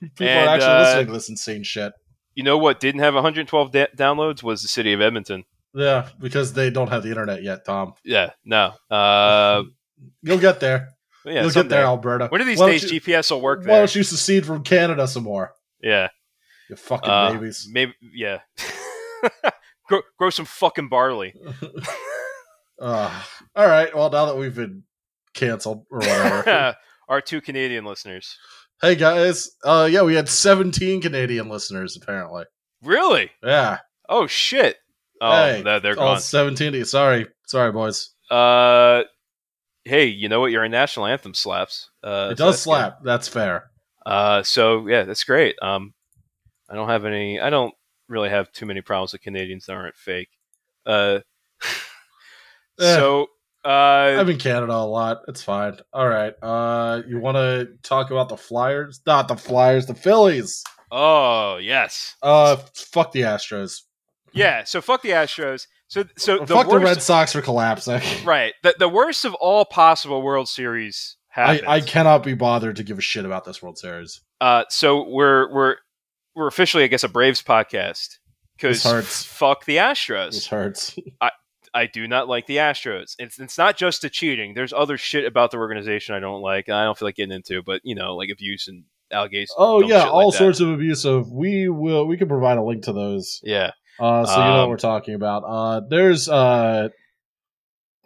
People And, are actually uh, listening to this insane shit. You know what didn't have 112 da- downloads was the city of Edmonton. Yeah, because they don't have the internet yet, Tom. Yeah. No. Uh. You'll get there. Yeah. You'll get there, Alberta. One of these Why days, you- GPS will work Why there. don't you secede from Canada some more? Yeah. You fucking Uh, babies. Maybe. Yeah. grow, grow some fucking barley. Uh, all right. Well, now that we've been canceled or whatever. Our two Canadian listeners. Hey guys. Uh, yeah, we had 17 Canadian listeners apparently. Really? Yeah. Oh shit. Oh, Hey, they're, they're gone. 17. Sorry, sorry, boys. Uh, hey, you know what? Your national anthem slaps. Uh, it so does that's slap. That's fair. Uh, so yeah, that's great. Um, I don't have any. I don't really have too many problems with Canadians that aren't fake. Uh, Eh. so uh, I'm in Canada a lot. It's fine. All right. Uh, you want to talk about the Flyers? Not the Flyers. The Phillies. oh yes, Uh, fuck the Astros. yeah. So fuck the Astros. So so the fuck worst, the Red Sox for collapsing. right? The the worst of all possible World Series I, happens. I cannot be bothered to give a shit about this World Series. Uh, so we're we're we're officially, I guess, a Braves podcast because fuck the Astros. This hurts. I do not like the Astros. It's it's not just the cheating. There's other shit about the organization I don't like. I don't feel like getting into, but you know, like abuse and allegations. Oh yeah, like all sorts of abusive. We will. We can provide a link to those, Yeah, uh, so you know what Um, we're talking about. Uh, there's uh,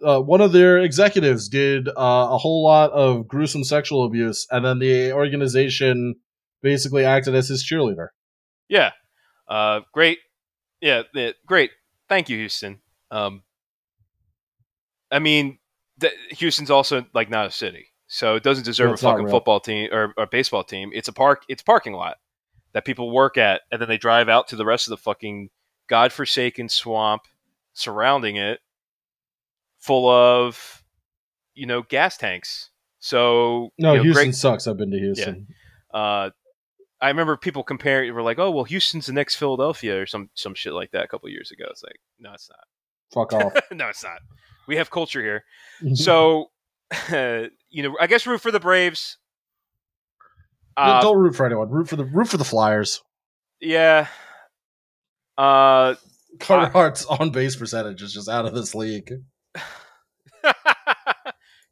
uh, one of their executives did uh, a whole lot of gruesome sexual abuse, and then the organization basically acted as his cheerleader. yeah. Uh, great. Yeah, yeah, great. Thank you, Houston. Um, I mean, th- Houston's also like not a city, so it doesn't deserve Yeah, a fucking football team or a baseball team. It's a park. It's a parking lot that people work at, and then they drive out to the rest of the fucking godforsaken swamp surrounding it, full of you know gas tanks. So No, you know, Houston sucks. I've been to Houston. uh, I remember people comparing. Were like, "Oh, well, Houston's the next Philadelphia," or some some shit like that a couple years ago. It's like, no, it's not. Fuck off. no, it's not. We have culture here. So, uh, you know, I guess root for the Braves. Uh, don't root for anyone. Root for the root for the Flyers. yeah. Uh, Carter Hart's on base percentage is just out of this league.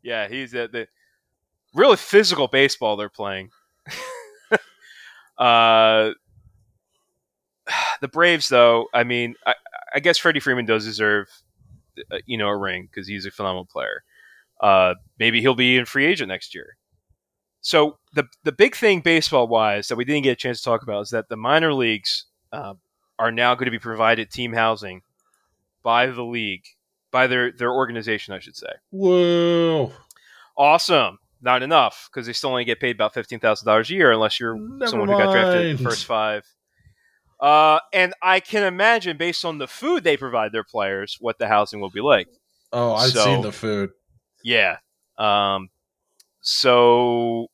yeah, he's at the really physical baseball they're playing. uh, the Braves, though, I mean, I, I guess Freddie Freeman does deserve, uh, you know, a ring because he's a phenomenal player. Uh, maybe he'll be in free agent next year. So the the big thing baseball wise that we didn't get a chance to talk about is that the minor leagues uh, are now going to be provided team housing by the league, by their their organization, I should say Whoa! awesome. Not enough because they still only get paid about fifteen thousand dollars a year unless you're Never someone who got drafted in the first five. Uh, and I can imagine, based on the food they provide their players, what the housing will be like. Oh, I've So- seen the food. Yeah. Um. So.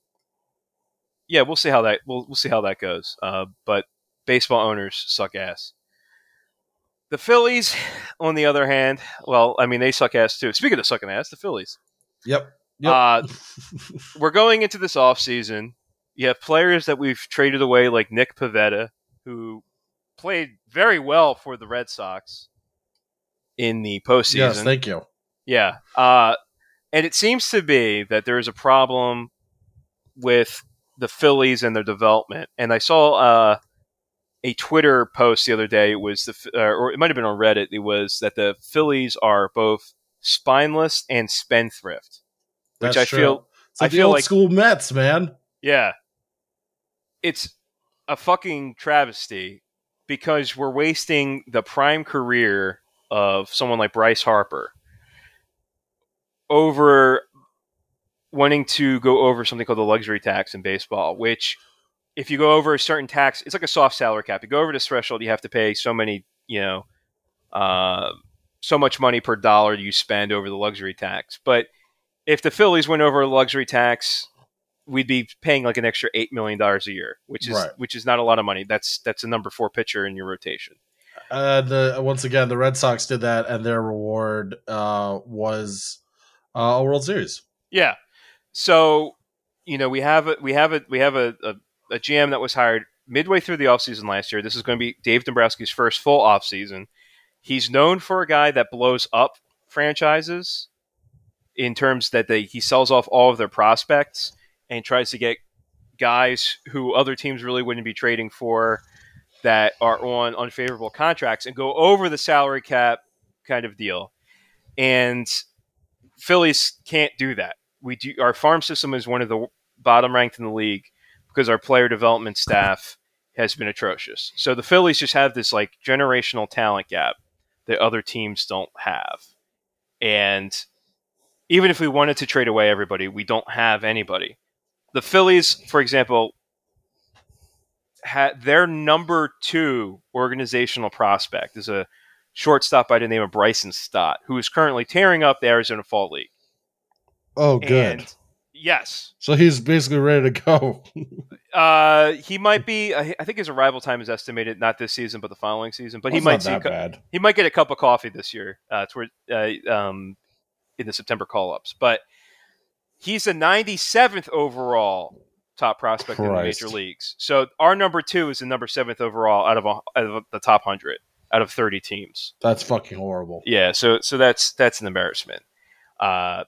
Yeah, we'll see how that we'll we'll see how that goes. Uh, but baseball owners suck ass. The Phillies, on the other hand, well, I mean they suck ass too. Speaking of sucking ass, the Phillies. Yep. Yep. Uh, we're going into this off season. You have players that we've traded away, like Nick Pivetta, who played very well for the Red Sox in the postseason. yes, thank you. Yeah. Uh, and it seems to be that there is a problem with the Phillies and their development. And I saw uh, a Twitter post the other day. It was the, uh, or it might have been on Reddit. It was that the Phillies are both spineless and spendthrift, which That's I true. feel, It's like I the feel old like- school Mets, man. yeah, it's a fucking travesty because we're wasting the prime career of someone like Bryce Harper over wanting to go over something called the luxury tax in baseball, which if you go over a certain tax, it's like a soft salary cap. You go over this threshold, you have to pay so many, you know, uh, so much money per dollar you spend over the luxury tax. But if the Phillies went over a luxury tax, we'd be paying like an extra eight million dollars a year, which is Right. which is not a lot of money. That's that's a number four pitcher in your rotation. Uh, once again, the Red Sox did that, and their reward uh, was uh, a World Series. Yeah. So, you know, we have a we have a we have a, a, a GM that was hired midway through the offseason last year. This is going to be Dave Dombrowski's first full offseason. He's known for a guy that blows up franchises in terms that they he sells off all of their prospects and tries to get guys who other teams really wouldn't be trading for that are on unfavorable contracts and go over the salary cap kind of deal. And Phillies can't do that. We do our farm system is one of the bottom ranked in the league because our player development staff has been atrocious. So the Phillies just have this like generational talent gap that other teams don't have. And even if we wanted to trade away everybody, we don't have anybody. The Phillies, for example, had their number two organizational prospect is a shortstop by the name of Bryson Stott, who is currently tearing up the Arizona Fall League. Oh, good. And yes, so he's basically ready to go. uh, he might be. I I think his arrival time is estimated not this season, but the following season. But he That's might see. a that bad. he might get a cup of coffee this year uh, toward uh, um, in the September call ups. But he's the 97th overall top prospect in the major leagues. So our number two is the number seventh overall out of, a, out of the top hundred out of 30 teams. That's fucking horrible. Yeah, so so that's that's an embarrassment. Uh,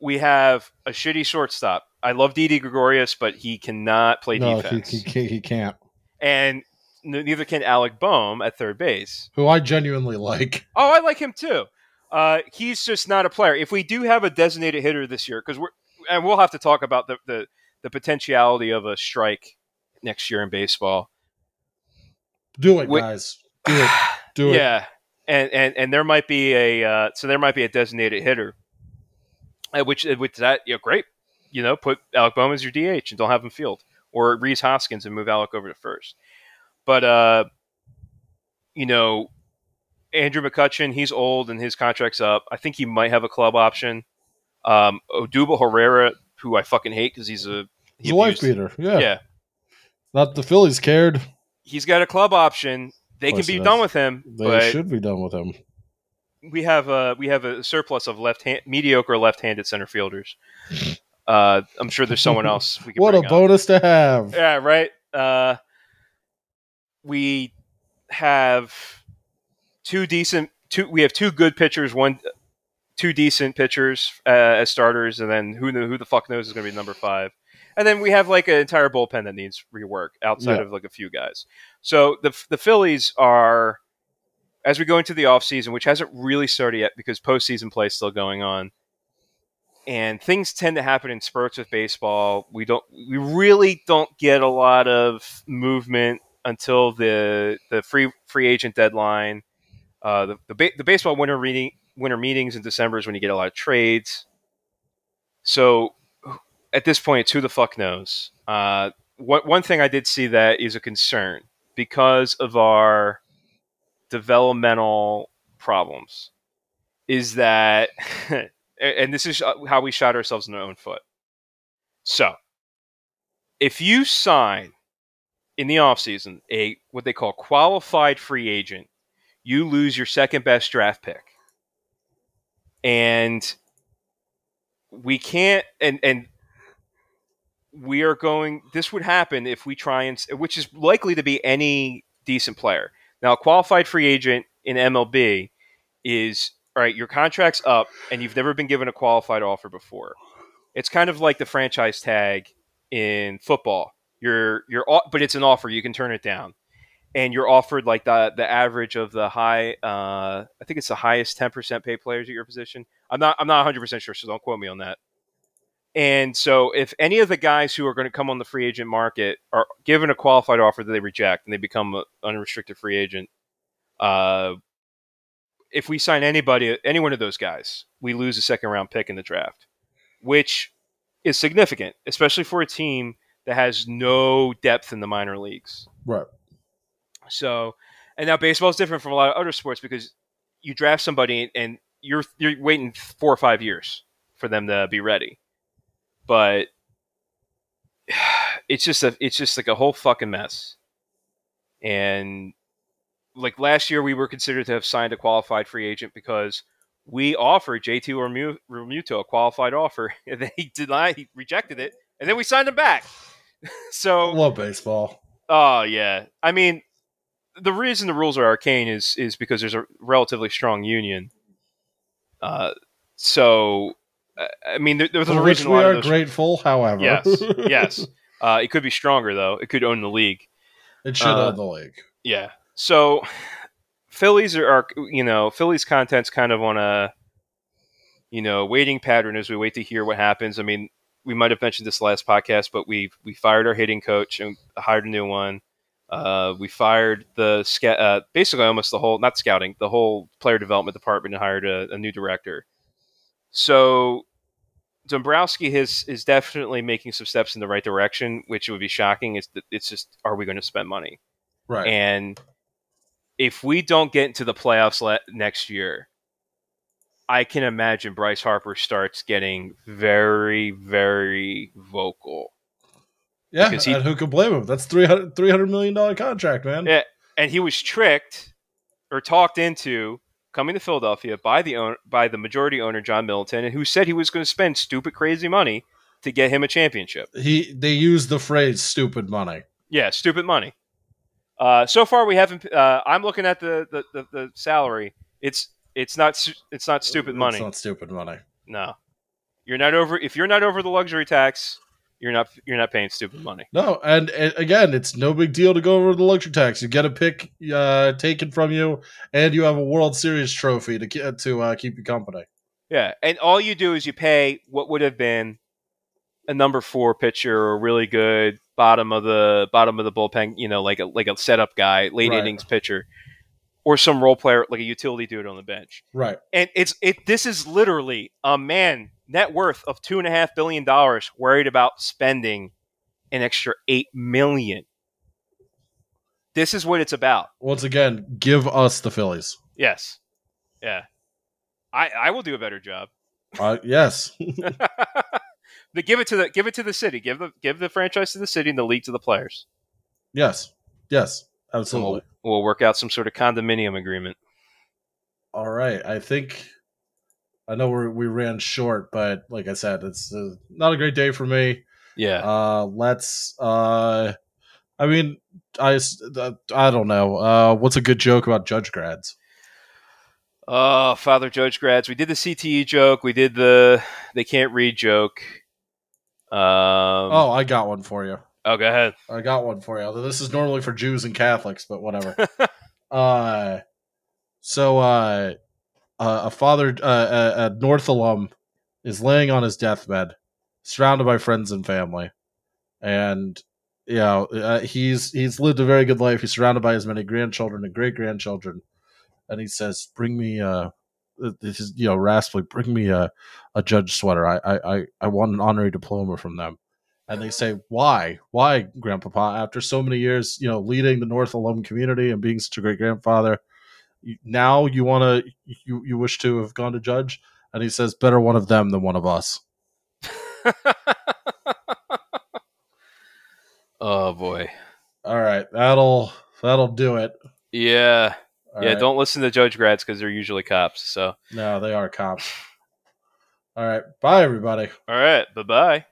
we have a shitty shortstop. I love Didi Gregorius, but he cannot play no, he, defense, he, can't- he can't. and neither can Alec Bohm at third base. Who I genuinely like. Oh, I like him too. Uh, he's just not a player. If we do have a designated hitter this year, because we're and we'll have to talk about the, the the potentiality of a strike next year in baseball. Do it, Wait- guys. Do it. Do it. yeah, and and and there might be a uh, so there might be a designated hitter, uh, which uh, with that you know great, you know put Alec Bohm as your DH and don't have him field or Rhys Hoskins and move Alec over to first, but uh, you know Andrew McCutchen he's old and his contract's up. I think he might have a club option. Um, Odubel Herrera, who I fucking hate because he's a He's a wife beater. Yeah. yeah Not the Phillies cared. he's got a club option. They can be done with him, They should be done with him. we have a we have a surplus of left hand mediocre left-handed center fielders. Uh, I'm sure there's someone else we can. What a up. bonus to have. Yeah, right. Uh, we have two decent two. We have two good pitchers. One, two decent pitchers uh, as starters, and then who who the fuck knows is going to be number five. And then we have like an entire bullpen that needs rework outside Yeah. of like a few guys. So the the Phillies are as we go into the offseason, which hasn't really started yet because postseason play is still going on. And things tend to happen in spurts with baseball. We don't we really don't get a lot of movement until the the free free agent deadline. Uh, the the, ba- the baseball winter reading winter meetings in December is when you get a lot of trades. So at this point, it's who the fuck knows. Uh, one one thing I did see that is a concern because of our developmental problems is that, and this is how we shot ourselves in our own foot. So, if you sign in the offseason a what they call qualified free agent, you lose your second best draft pick. And we can't and and we are going this would happen if we try and which is likely to be any decent player. Now, a qualified free agent in MLB is all right, your contract's up and you've never been given a qualified offer before. It's kind of like the franchise tag in football. You're you're but it's an offer, you can turn it down. And you're offered like the the average of the high uh, I think it's the highest 10% pay players at your position. I'm not I'm not 100% sure, so don't quote me on that. And so if any of the guys who are going to come on the free agent market are given a qualified offer that they reject and they become an unrestricted free agent, uh, if we sign anybody, any one of those guys, we lose a second round pick in the draft, which is significant, especially for a team that has no depth in the minor leagues. Right. So, and now baseball is different from a lot of other sports because you draft somebody and you're you're waiting four or five years for them to be ready. But it's just a it's just like a whole fucking mess. And like last year, we were considered to have signed a qualified free agent because we offered JT Realmuto a qualified offer, and then he denied, he rejected it, and then we signed him back. so Love baseball. Oh yeah, I mean, the reason the rules are arcane is is because there's a relatively strong union. Uh, so uh, I mean, there, there's For a which reason we are grateful, however. Yes, yes. Uh, it could be stronger though. It could own the league. it should Uh, own the league. Yeah. So Phillies are, are you know Phillies content's kind of on a you know waiting pattern as we wait to hear what happens. I mean, we might have mentioned this last podcast, but we we fired our hitting coach and hired a new one. Uh, we fired the sca- uh, basically almost the whole not scouting the whole player development department and hired a, a new director. So Dombrowski is is definitely making some steps in the right direction, which would be shocking. It's it's just are we going to spend money? Right. And if we don't get into the playoffs le- next year, I can imagine Bryce Harper starts getting very, very vocal. Yeah, because he- and who could blame him? That's 300 $300 million contract, man. Yeah. And he was tricked or talked into coming to Philadelphia by the own- by the majority owner John Middleton, and who said he was going to spend stupid, crazy money to get him a championship. He they used the phrase "stupid money." Yeah, stupid money. Uh, so far, we haven't. Uh, I'm looking at the, the, the, the salary. It's it's not it's not stupid money. It's not stupid money. No, you're not over. If you're not over the luxury tax, you're not you're not paying stupid money. No, and, and again, it's no big deal to go over the luxury tax. You get a pick uh, taken from you, and you have a World Series trophy to to uh, keep you company. Yeah, and all you do is you pay what would have been a number four pitcher or really good bottom of the bottom of the bullpen. You know, like a like a setup guy, late Right. innings pitcher, or some role player like a utility dude on the bench. Right. and it's it this is literally a man net worth of two and a half billion dollars worried about spending an extra eight million this is what it's about Once again, give us the Phillies. yes yeah i i will do a better job Uh, yes. but give it to the give it to the city give the give the franchise to the city and the league to the players yes. Yes. And Absolutely. we'll, we'll work out some sort of condominium agreement All right. I think I know we we ran short, but like I said, it's uh, not a great day for me. yeah Uh, let's. Uh, I mean, I I don't know. Uh, what's a good joke about judge grads? oh father judge grads we did the cte joke we did the they can't read joke um oh, I got one for you. Oh go ahead I got one for you. Although this is normally for Jews and Catholics, but whatever. uh, so uh, uh, a father, uh, a, a North alum, is laying on his deathbed, surrounded by friends and family, and you know uh, he's he's lived a very good life. He's surrounded by as many grandchildren and great grandchildren, and he says, "Bring me uh." This is you know raspily. Bring me a, a judge sweater. I, I I I want an honorary diploma from them and they say, "Why? Why, Grandpapa? After so many years, you know, leading the North alum community and being such a great grandfather, now you want to you you wish to have gone to judge?" And he says, "Better one of them than one of us." oh boy. All right, that'll that'll do it. Yeah. All yeah, right. don't listen to judge grads because they're usually cops. So, No, they are cops. All right, bye everybody. all right. Bye bye.